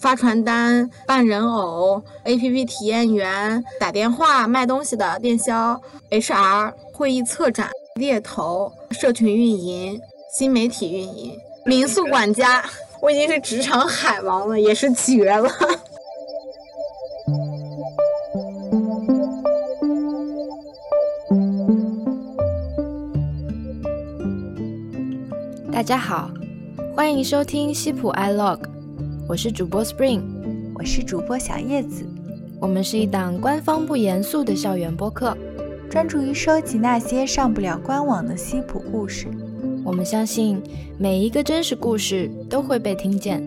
发传单、扮人偶、APP 体验员、打电话、卖东西的电销、HR、会议策展、猎头、社群运营、新媒体运营、民宿管家，我已经是职场海王了，也是绝了。大家好，欢迎收听西普 iLog，我是主播 Spring，我是主播小叶子，我们是一档官方不严肃的校园播客，专注于收集那些上不了官网的西普故事。我们相信每一个真实故事都会被听见。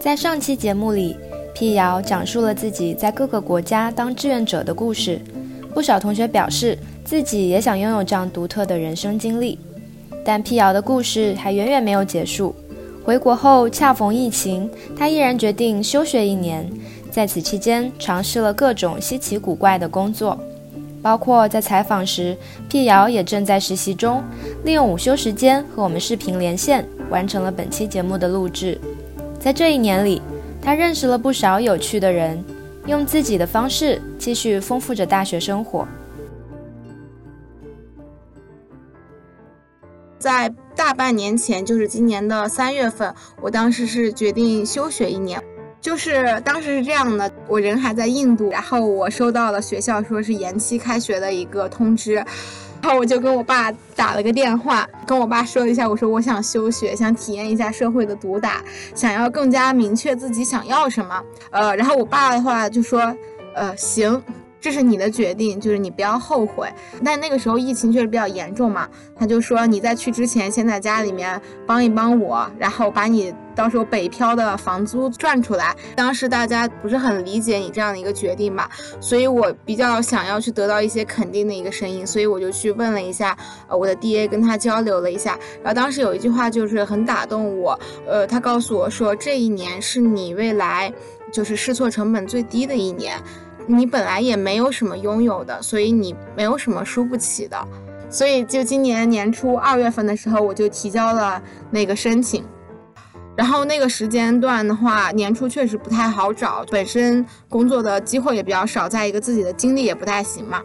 在上期节目里，辟谣讲述了自己在各个国家当志愿者的故事，不少同学表示自己也想拥有这样独特的人生经历。但辟谣的故事还远远没有结束。回国后恰逢疫情，他毅然决定休学一年。在此期间，尝试了各种稀奇古怪的工作，包括在采访时，辟谣也正在实习中，利用午休时间和我们视频连线，完成了本期节目的录制。在这一年里，他认识了不少有趣的人，用自己的方式继续丰富着大学生活。在大半年前，就是今年的三月份，我当时是决定休学一年。就是当时是这样的，我人还在印度，然后我收到了学校说是延期开学的一个通知，然后我就跟我爸打了个电话，跟我爸说了一下，我说我想休学，想体验一下社会的毒打，想要更加明确自己想要什么。呃，然后我爸的话就说，呃，行。这是你的决定，就是你不要后悔。但那个时候疫情确实比较严重嘛，他就说你在去之前先在家里面帮一帮我，然后把你到时候北漂的房租赚出来。当时大家不是很理解你这样的一个决定吧，所以我比较想要去得到一些肯定的一个声音，所以我就去问了一下呃我的 DA，跟他交流了一下。然后当时有一句话就是很打动我，呃，他告诉我说这一年是你未来就是试错成本最低的一年。你本来也没有什么拥有的，所以你没有什么输不起的，所以就今年年初二月份的时候，我就提交了那个申请，然后那个时间段的话，年初确实不太好找，本身工作的机会也比较少，再一个自己的经历也不太行嘛。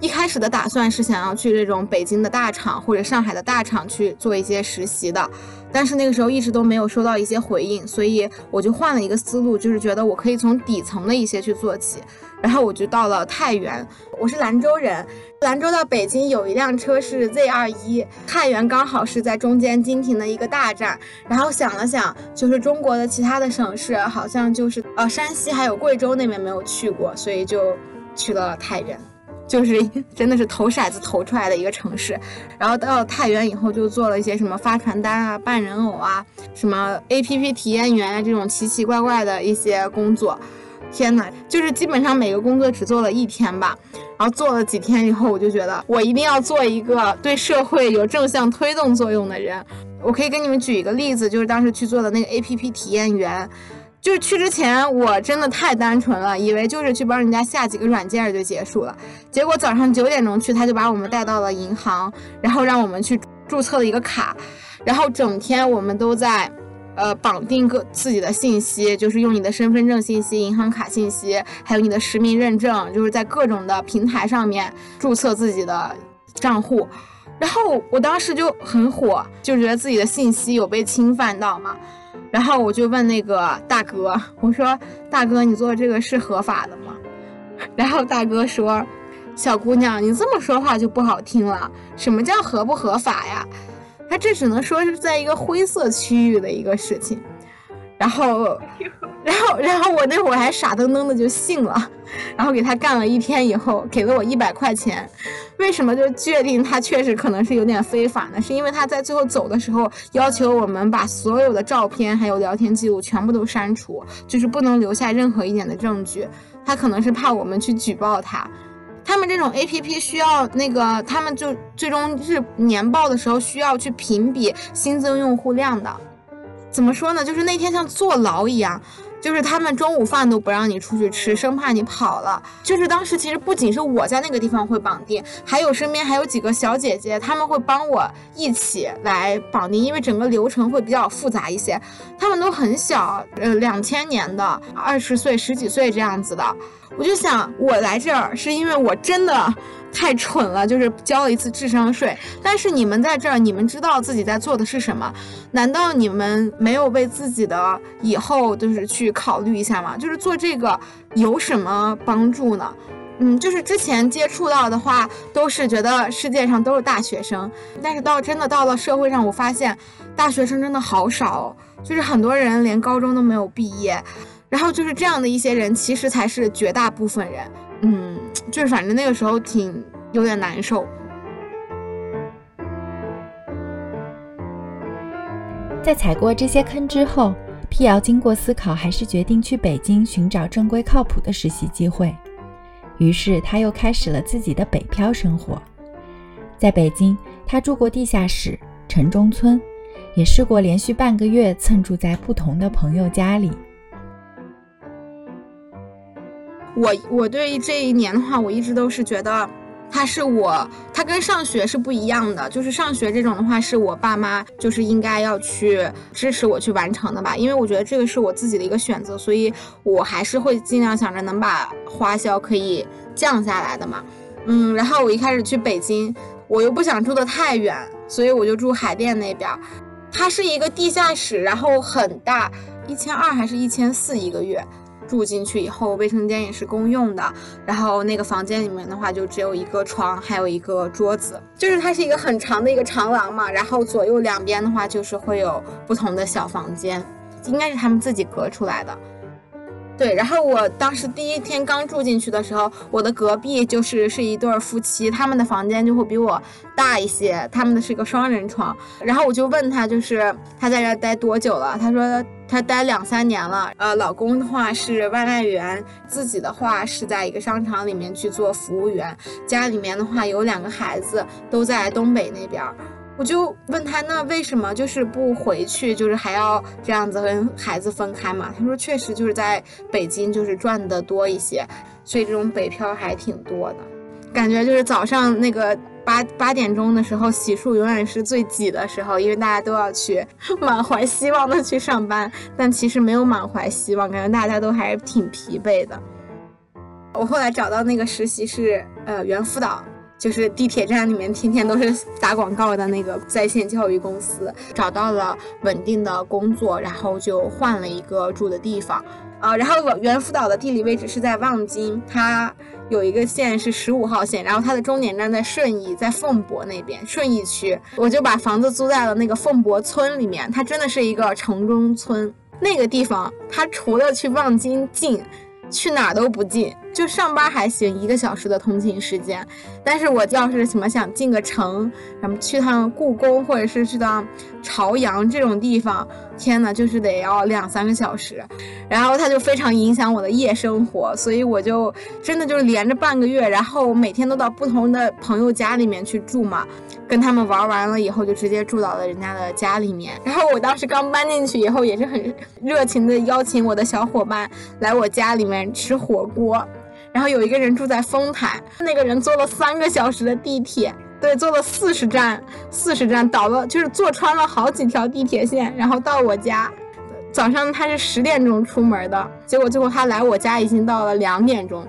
一开始的打算是想要去这种北京的大厂或者上海的大厂去做一些实习的，但是那个时候一直都没有收到一些回应，所以我就换了一个思路，就是觉得我可以从底层的一些去做起。然后我就到了太原，我是兰州人，兰州到北京有一辆车是 Z 二一，太原刚好是在中间经停的一个大站。然后想了想，就是中国的其他的省市，好像就是呃山西还有贵州那边没有去过，所以就去了太原。就是 真的是投骰子投出来的一个城市，然后到了太原以后就做了一些什么发传单啊、扮人偶啊、什么 APP 体验员啊这种奇奇怪怪的一些工作。天哪，就是基本上每个工作只做了一天吧，然后做了几天以后，我就觉得我一定要做一个对社会有正向推动作用的人。我可以给你们举一个例子，就是当时去做的那个 APP 体验员。就是去之前，我真的太单纯了，以为就是去帮人家下几个软件就结束了。结果早上九点钟去，他就把我们带到了银行，然后让我们去注册了一个卡，然后整天我们都在，呃，绑定个自己的信息，就是用你的身份证信息、银行卡信息，还有你的实名认证，就是在各种的平台上面注册自己的账户。然后我当时就很火，就觉得自己的信息有被侵犯到嘛。然后我就问那个大哥，我说：“大哥，你做这个是合法的吗？”然后大哥说：“小姑娘，你这么说话就不好听了。什么叫合不合法呀？他这只能说是在一个灰色区域的一个事情。”然后，然后，然后我那会儿还傻登登的就信了，然后给他干了一天以后，给了我一百块钱。为什么就确定他确实可能是有点非法呢？是因为他在最后走的时候要求我们把所有的照片还有聊天记录全部都删除，就是不能留下任何一点的证据。他可能是怕我们去举报他。他们这种 A P P 需要那个，他们就最终是年报的时候需要去评比新增用户量的。怎么说呢？就是那天像坐牢一样，就是他们中午饭都不让你出去吃，生怕你跑了。就是当时其实不仅是我在那个地方会绑定，还有身边还有几个小姐姐，他们会帮我一起来绑定，因为整个流程会比较复杂一些。他们都很小，呃，两千年的，二十岁、十几岁这样子的。我就想，我来这儿是因为我真的。太蠢了，就是交了一次智商税。但是你们在这儿，你们知道自己在做的是什么？难道你们没有为自己的以后就是去考虑一下吗？就是做这个有什么帮助呢？嗯，就是之前接触到的话，都是觉得世界上都是大学生，但是到真的到了社会上，我发现大学生真的好少，就是很多人连高中都没有毕业，然后就是这样的一些人，其实才是绝大部分人。嗯，就是反正那个时候挺有点难受。在踩过这些坑之后，辟谣经过思考，还是决定去北京寻找正规靠谱的实习机会。于是他又开始了自己的北漂生活。在北京，他住过地下室、城中村，也试过连续半个月蹭住在不同的朋友家里。我我对这一年的话，我一直都是觉得，它是我，它跟上学是不一样的。就是上学这种的话，是我爸妈就是应该要去支持我去完成的吧。因为我觉得这个是我自己的一个选择，所以我还是会尽量想着能把花销可以降下来的嘛。嗯，然后我一开始去北京，我又不想住的太远，所以我就住海淀那边。它是一个地下室，然后很大，一千二还是一千四一个月。住进去以后，卫生间也是公用的。然后那个房间里面的话，就只有一个床，还有一个桌子，就是它是一个很长的一个长廊嘛。然后左右两边的话，就是会有不同的小房间，应该是他们自己隔出来的。对，然后我当时第一天刚住进去的时候，我的隔壁就是是一对夫妻，他们的房间就会比我大一些，他们的是个双人床。然后我就问他，就是他在这待多久了？他说他待两三年了。呃，老公的话是外卖员，自己的话是在一个商场里面去做服务员，家里面的话有两个孩子，都在东北那边。我就问他，那为什么就是不回去，就是还要这样子跟孩子分开嘛？他说确实就是在北京就是赚的多一些，所以这种北漂还挺多的。感觉就是早上那个八八点钟的时候，洗漱永远是最挤的时候，因为大家都要去 满怀希望的去上班，但其实没有满怀希望，感觉大家都还是挺疲惫的。我后来找到那个实习是呃猿辅导。就是地铁站里面天天都是打广告的那个在线教育公司，找到了稳定的工作，然后就换了一个住的地方，啊，然后原辅导的地理位置是在望京，它有一个线是十五号线，然后它的终点站在顺义，在凤博那边顺义区，我就把房子租在了那个凤博村里面，它真的是一个城中村，那个地方它除了去望京近。去哪儿都不近，就上班还行，一个小时的通勤时间。但是我要是什么想进个城，什么去趟故宫，或者是去趟朝阳这种地方，天呐，就是得要两三个小时。然后它就非常影响我的夜生活，所以我就真的就是连着半个月，然后每天都到不同的朋友家里面去住嘛。跟他们玩完了以后，就直接住到了人家的家里面。然后我当时刚搬进去以后，也是很热情的邀请我的小伙伴来我家里面吃火锅。然后有一个人住在丰台，那个人坐了三个小时的地铁，对，坐了四十站，四十站倒了，就是坐穿了好几条地铁线，然后到我家。早上他是十点钟出门的，结果最后他来我家已经到了两点钟。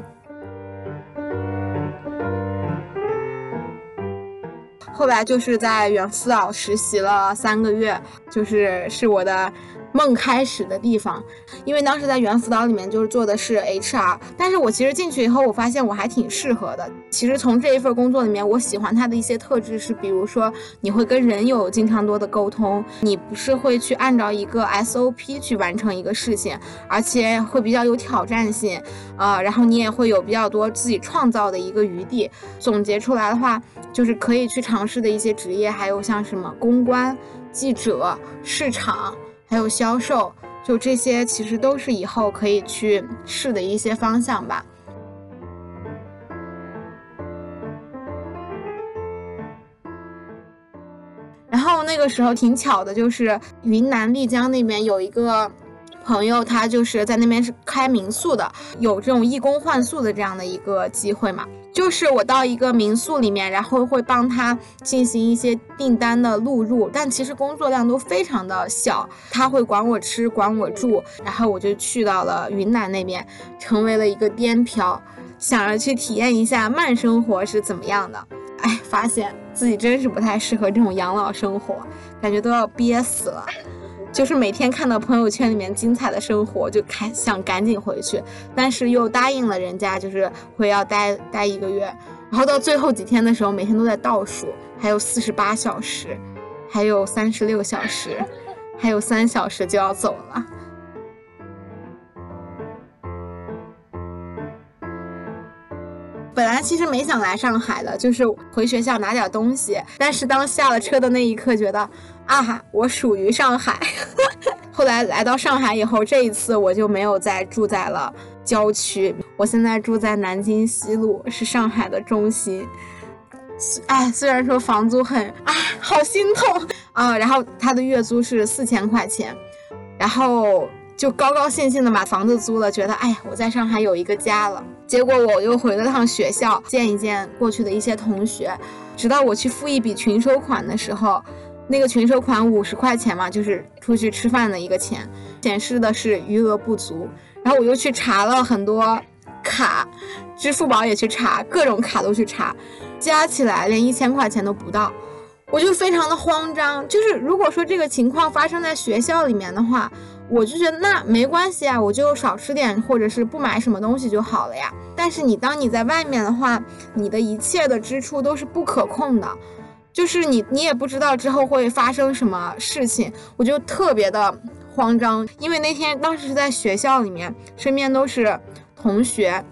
后来就是在猿辅导实习了三个月，就是是我的。梦开始的地方，因为当时在原辅导里面就是做的是 HR，但是我其实进去以后，我发现我还挺适合的。其实从这一份工作里面，我喜欢它的一些特质是，比如说你会跟人有经常多的沟通，你不是会去按照一个 SOP 去完成一个事情，而且会比较有挑战性，啊，然后你也会有比较多自己创造的一个余地。总结出来的话，就是可以去尝试的一些职业，还有像什么公关、记者、市场。还有销售，就这些其实都是以后可以去试的一些方向吧。然后那个时候挺巧的，就是云南丽江那边有一个朋友他就是在那边是开民宿的，有这种义工换宿的这样的一个机会嘛。就是我到一个民宿里面，然后会帮他进行一些订单的录入，但其实工作量都非常的小。他会管我吃，管我住，然后我就去到了云南那边，成为了一个滇漂，想着去体验一下慢生活是怎么样的。哎，发现自己真是不太适合这种养老生活，感觉都要憋死了。就是每天看到朋友圈里面精彩的生活，就开想赶紧回去，但是又答应了人家，就是会要待待一个月，然后到最后几天的时候，每天都在倒数，还有四十八小时，还有三十六小时，还有三小时就要走了。其实没想来上海的，就是回学校拿点东西。但是当下了车的那一刻，觉得啊，我属于上海。后来来到上海以后，这一次我就没有再住在了郊区，我现在住在南京西路，是上海的中心。哎，虽然说房租很，啊，好心痛啊。然后他的月租是四千块钱，然后。就高高兴兴的把房子租了，觉得哎呀，我在上海有一个家了。结果我又回了趟学校，见一见过去的一些同学。直到我去付一笔群收款的时候，那个群收款五十块钱嘛，就是出去吃饭的一个钱，显示的是余额不足。然后我又去查了很多卡，支付宝也去查，各种卡都去查，加起来连一千块钱都不到。我就非常的慌张。就是如果说这个情况发生在学校里面的话。我就觉得那没关系啊，我就少吃点，或者是不买什么东西就好了呀。但是你当你在外面的话，你的一切的支出都是不可控的，就是你你也不知道之后会发生什么事情，我就特别的慌张。因为那天当时是在学校里面，身边都是同学，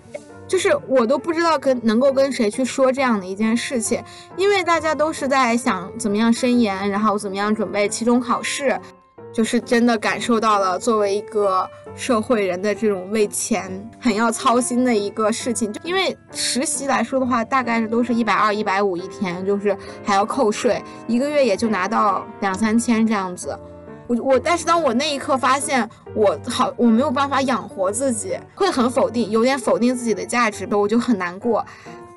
就是我都不知道跟能够跟谁去说这样的一件事情，因为大家都是在想怎么样申研，然后怎么样准备期中考试。就是真的感受到了作为一个社会人的这种为钱很要操心的一个事情，因为实习来说的话，大概是都是一百二、一百五一天，就是还要扣税，一个月也就拿到两三千这样子。我我，但是当我那一刻发现我好我没有办法养活自己，会很否定，有点否定自己的价值，我就很难过。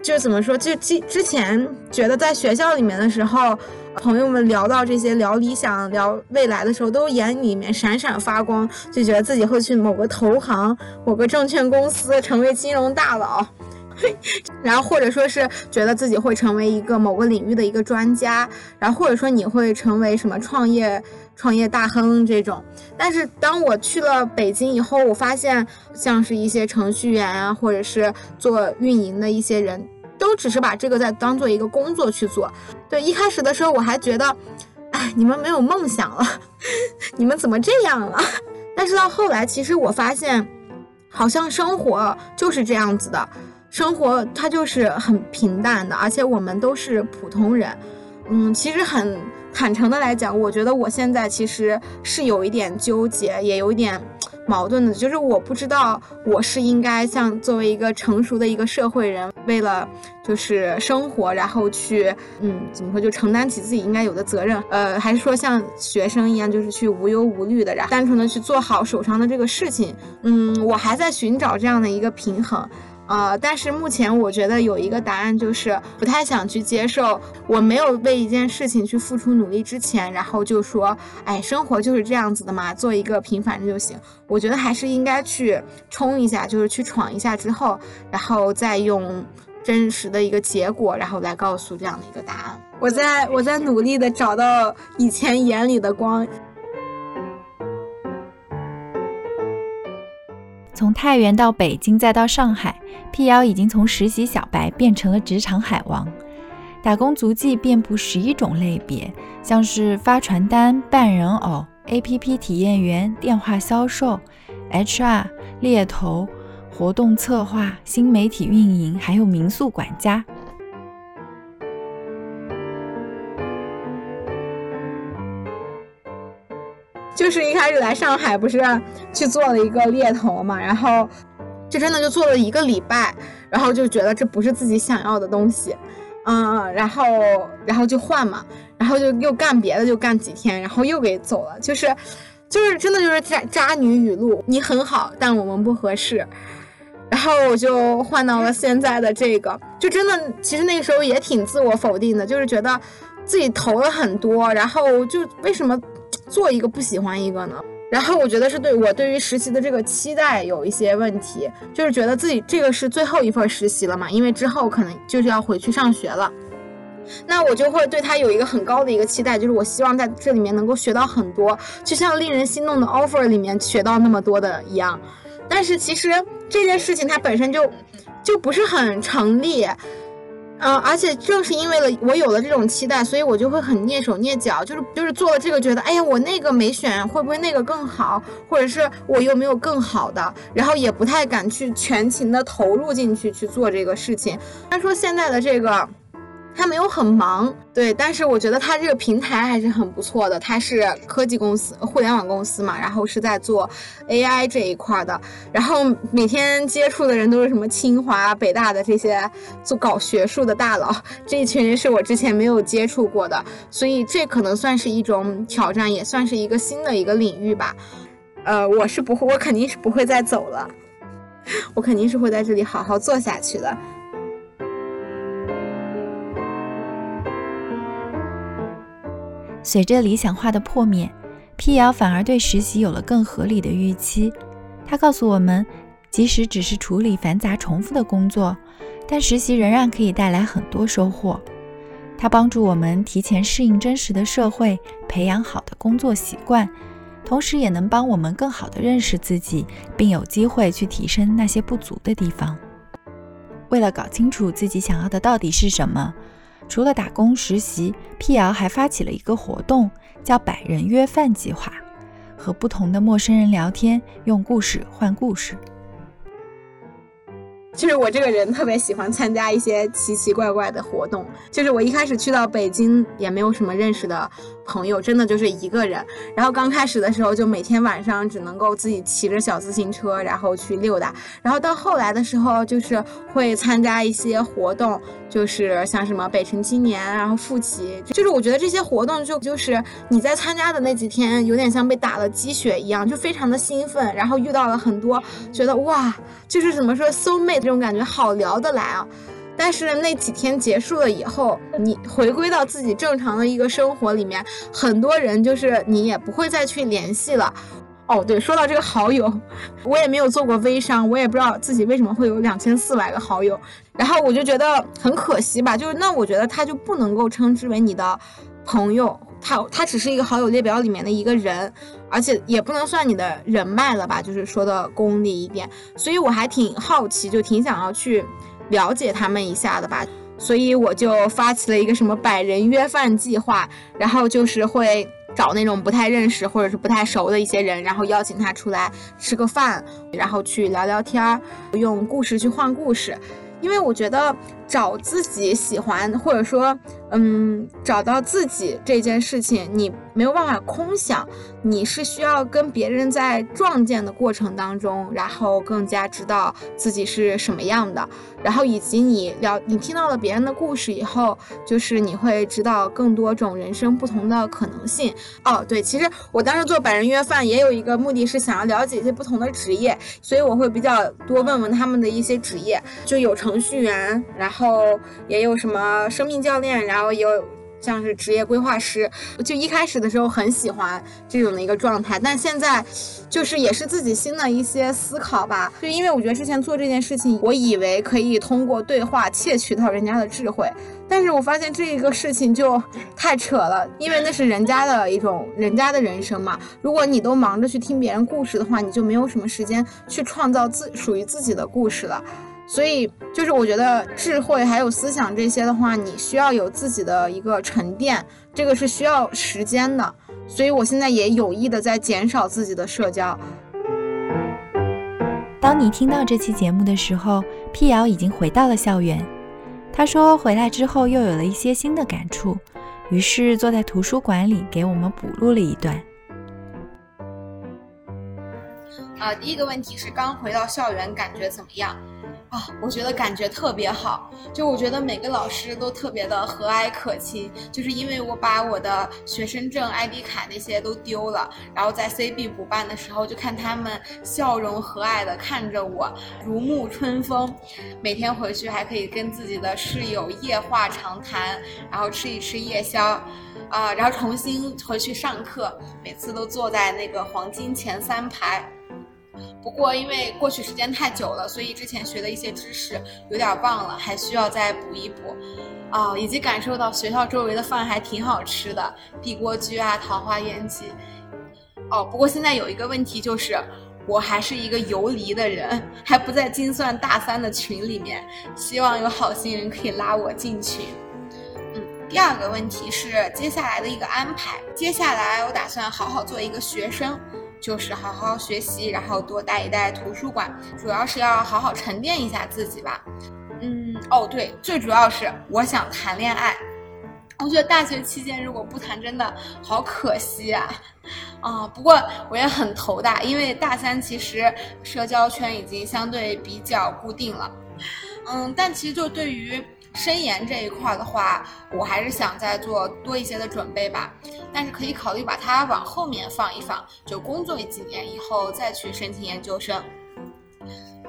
就是怎么说？就之之前觉得在学校里面的时候。朋友们聊到这些，聊理想、聊未来的时候，都眼里面闪闪发光，就觉得自己会去某个投行、某个证券公司成为金融大佬，然后或者说是觉得自己会成为一个某个领域的一个专家，然后或者说你会成为什么创业创业大亨这种。但是当我去了北京以后，我发现像是一些程序员啊，或者是做运营的一些人。都只是把这个在当做一个工作去做，对，一开始的时候我还觉得，哎，你们没有梦想了，你们怎么这样了？但是到后来，其实我发现，好像生活就是这样子的，生活它就是很平淡的，而且我们都是普通人。嗯，其实很坦诚的来讲，我觉得我现在其实是有一点纠结，也有一点。矛盾的，就是我不知道我是应该像作为一个成熟的一个社会人，为了就是生活，然后去嗯怎么说就承担起自己应该有的责任，呃，还是说像学生一样，就是去无忧无虑的，然后单纯的去做好手上的这个事情。嗯，我还在寻找这样的一个平衡。呃，但是目前我觉得有一个答案，就是不太想去接受，我没有为一件事情去付出努力之前，然后就说，哎，生活就是这样子的嘛，做一个平凡的就行。我觉得还是应该去冲一下，就是去闯一下之后，然后再用真实的一个结果，然后来告诉这样的一个答案。我在我在努力的找到以前眼里的光。从太原到北京，再到上海，辟谣已经从实习小白变成了职场海王。打工足迹遍布十一种类别，像是发传单、扮人偶、APP 体验员、电话销售、HR、猎头、活动策划、新媒体运营，还有民宿管家。就是一开始来上海，不是去做了一个猎头嘛，然后就真的就做了一个礼拜，然后就觉得这不是自己想要的东西，嗯，然后然后就换嘛，然后就又干别的，就干几天，然后又给走了，就是就是真的就是渣渣女语录，你很好，但我们不合适。然后我就换到了现在的这个，就真的其实那个时候也挺自我否定的，就是觉得自己投了很多，然后就为什么做一个不喜欢一个呢？然后我觉得是对我对于实习的这个期待有一些问题，就是觉得自己这个是最后一份实习了嘛，因为之后可能就是要回去上学了，那我就会对他有一个很高的一个期待，就是我希望在这里面能够学到很多，就像令人心动的 offer 里面学到那么多的一样。但是其实这件事情它本身就就不是很成立。嗯，而且正是因为了我有了这种期待，所以我就会很蹑手蹑脚，就是就是做了这个，觉得哎呀，我那个没选，会不会那个更好，或者是我有没有更好的，然后也不太敢去全情的投入进去去做这个事情。他说现在的这个。他没有很忙，对，但是我觉得他这个平台还是很不错的。他是科技公司、互联网公司嘛，然后是在做 AI 这一块的，然后每天接触的人都是什么清华、北大的这些做搞学术的大佬，这一群人是我之前没有接触过的，所以这可能算是一种挑战，也算是一个新的一个领域吧。呃，我是不会，我肯定是不会再走了，我肯定是会在这里好好做下去的。随着理想化的破灭，辟谣反而对实习有了更合理的预期。他告诉我们，即使只是处理繁杂重复的工作，但实习仍然可以带来很多收获。它帮助我们提前适应真实的社会，培养好的工作习惯，同时也能帮我们更好地认识自己，并有机会去提升那些不足的地方。为了搞清楚自己想要的到底是什么。除了打工实习，辟谣还发起了一个活动，叫“百人约饭计划”，和不同的陌生人聊天，用故事换故事。就是我这个人特别喜欢参加一些奇奇怪怪的活动。就是我一开始去到北京也没有什么认识的朋友，真的就是一个人。然后刚开始的时候就每天晚上只能够自己骑着小自行车，然后去溜达。然后到后来的时候就是会参加一些活动，就是像什么北辰青年，然后复旗。就是我觉得这些活动就就是你在参加的那几天有点像被打了鸡血一样，就非常的兴奋。然后遇到了很多觉得哇，就是怎么说 soul mate。这种感觉好聊得来啊，但是那几天结束了以后，你回归到自己正常的一个生活里面，很多人就是你也不会再去联系了。哦，对，说到这个好友，我也没有做过微商，我也不知道自己为什么会有两千四百个好友，然后我就觉得很可惜吧，就是那我觉得他就不能够称之为你的朋友。他他只是一个好友列表里面的一个人，而且也不能算你的人脉了吧，就是说的功利一点。所以我还挺好奇，就挺想要去了解他们一下的吧。所以我就发起了一个什么百人约饭计划，然后就是会找那种不太认识或者是不太熟的一些人，然后邀请他出来吃个饭，然后去聊聊天儿，用故事去换故事。因为我觉得找自己喜欢，或者说，嗯，找到自己这件事情，你没有办法空想，你是需要跟别人在撞见的过程当中，然后更加知道自己是什么样的，然后以及你了，你听到了别人的故事以后，就是你会知道更多种人生不同的可能性。哦，对，其实我当时做百人约饭也有一个目的是想要了解一些不同的职业，所以我会比较多问问他们的一些职业，就有。程序员，然后后也有什么生命教练，然后也有像是职业规划师。就一开始的时候很喜欢这种的一个状态，但现在就是也是自己新的一些思考吧。就因为我觉得之前做这件事情，我以为可以通过对话窃取到人家的智慧，但是我发现这一个事情就太扯了，因为那是人家的一种人家的人生嘛。如果你都忙着去听别人故事的话，你就没有什么时间去创造自属于自己的故事了。所以，就是我觉得智慧还有思想这些的话，你需要有自己的一个沉淀，这个是需要时间的。所以我现在也有意的在减少自己的社交。当你听到这期节目的时候，辟谣已经回到了校园。他说回来之后又有了一些新的感触，于是坐在图书馆里给我们补录了一段。啊，第一个问题是刚回到校园感觉怎么样？啊，我觉得感觉特别好。就我觉得每个老师都特别的和蔼可亲，就是因为我把我的学生证、ID 卡那些都丢了，然后在 CB 补办的时候，就看他们笑容和蔼的看着我，如沐春风。每天回去还可以跟自己的室友夜话长谈，然后吃一吃夜宵，啊，然后重新回去上课，每次都坐在那个黄金前三排。不过，因为过去时间太久了，所以之前学的一些知识有点忘了，还需要再补一补。啊，以及感受到学校周围的饭还挺好吃的，地锅居啊，桃花烟鸡。哦，不过现在有一个问题就是，我还是一个游离的人，还不在精算大三的群里面。希望有好心人可以拉我进群。嗯，第二个问题是接下来的一个安排。接下来我打算好好做一个学生。就是好好学习，然后多带一带图书馆，主要是要好好沉淀一下自己吧。嗯，哦对，最主要是我想谈恋爱。我觉得大学期间如果不谈，真的好可惜啊。啊，不过我也很头大，因为大三其实社交圈已经相对比较固定了。嗯，但其实就对于。深研这一块的话，我还是想再做多一些的准备吧，但是可以考虑把它往后面放一放，就工作几年以后再去申请研究生。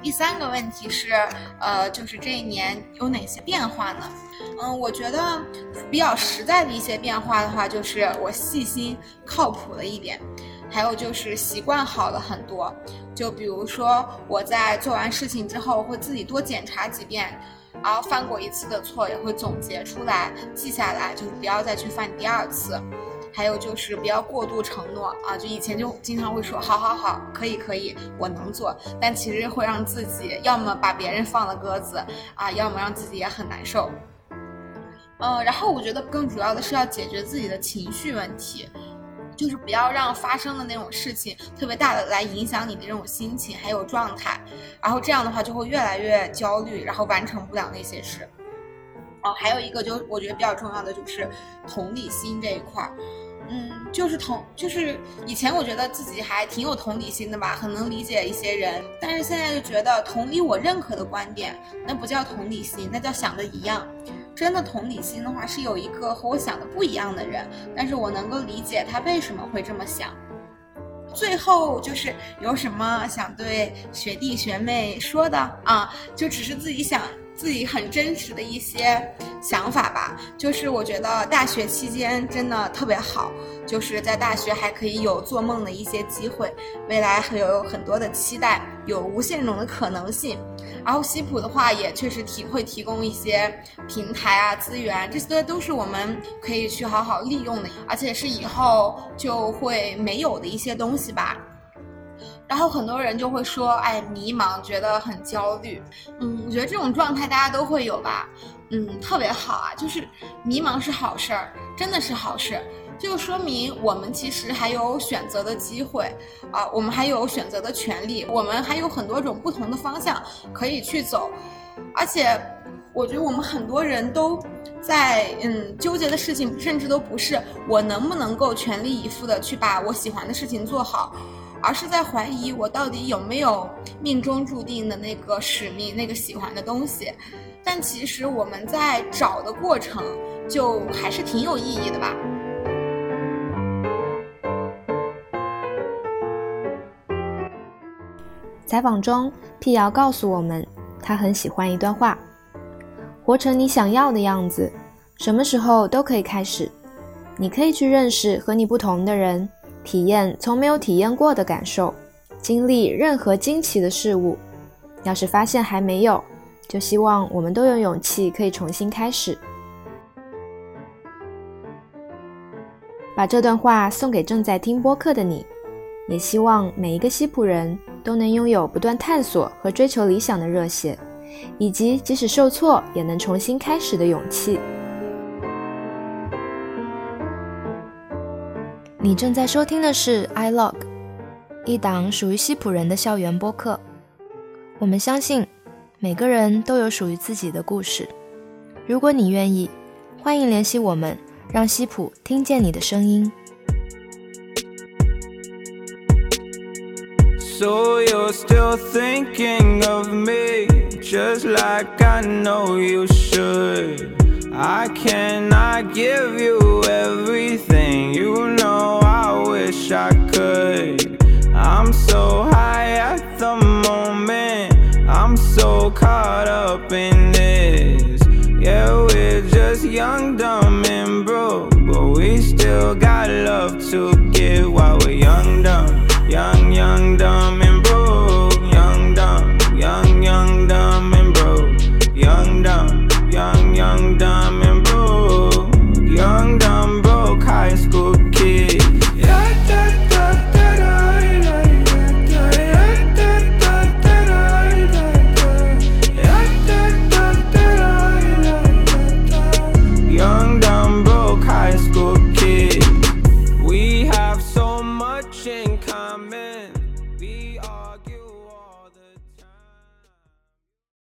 第三个问题是，呃，就是这一年有哪些变化呢？嗯，我觉得比较实在的一些变化的话，就是我细心靠谱了一点，还有就是习惯好了很多。就比如说我在做完事情之后，会自己多检查几遍。然后犯过一次的错也会总结出来记下来，就是不要再去犯第二次。还有就是不要过度承诺啊，就以前就经常会说好好好，可以可以，我能做，但其实会让自己要么把别人放了鸽子啊，要么让自己也很难受。嗯，然后我觉得更主要的是要解决自己的情绪问题。就是不要让发生的那种事情特别大的来影响你的这种心情还有状态，然后这样的话就会越来越焦虑，然后完成不了那些事。哦，还有一个就我觉得比较重要的就是同理心这一块儿，嗯，就是同就是以前我觉得自己还挺有同理心的吧，很能理解一些人，但是现在就觉得同理我认可的观点，那不叫同理心，那叫想的一样。真的同理心的话，是有一个和我想的不一样的人，但是我能够理解他为什么会这么想。最后就是有什么想对学弟学妹说的啊？就只是自己想。自己很真实的一些想法吧，就是我觉得大学期间真的特别好，就是在大学还可以有做梦的一些机会，未来还有很多的期待，有无限种的可能性。然后西普的话也确实提会提供一些平台啊资源，这些都是我们可以去好好利用的，而且是以后就会没有的一些东西吧。然后很多人就会说，哎，迷茫，觉得很焦虑。嗯，我觉得这种状态大家都会有吧。嗯，特别好啊，就是迷茫是好事儿，真的是好事儿，就说明我们其实还有选择的机会啊，我们还有选择的权利，我们还有很多种不同的方向可以去走。而且，我觉得我们很多人都在嗯纠结的事情，甚至都不是我能不能够全力以赴的去把我喜欢的事情做好。而是在怀疑我到底有没有命中注定的那个使命，那个喜欢的东西。但其实我们在找的过程，就还是挺有意义的吧。采访中，辟谣告诉我们，他很喜欢一段话：“活成你想要的样子，什么时候都可以开始。你可以去认识和你不同的人。”体验从没有体验过的感受，经历任何惊奇的事物。要是发现还没有，就希望我们都有勇气可以重新开始。把这段话送给正在听播客的你，也希望每一个西普人都能拥有不断探索和追求理想的热血，以及即使受挫也能重新开始的勇气。你正在收听的是 iLog，一档属于西普人的校园播客。我们相信每个人都有属于自己的故事。如果你愿意，欢迎联系我们，让西普听见你的声音。So you're still thinking of me? just like I know you should. I cannot give you everything, you know I wish I could. I'm so high at the moment, I'm so caught up in this. Yeah, we're just young, dumb, and broke, but we still got love to give while we're young.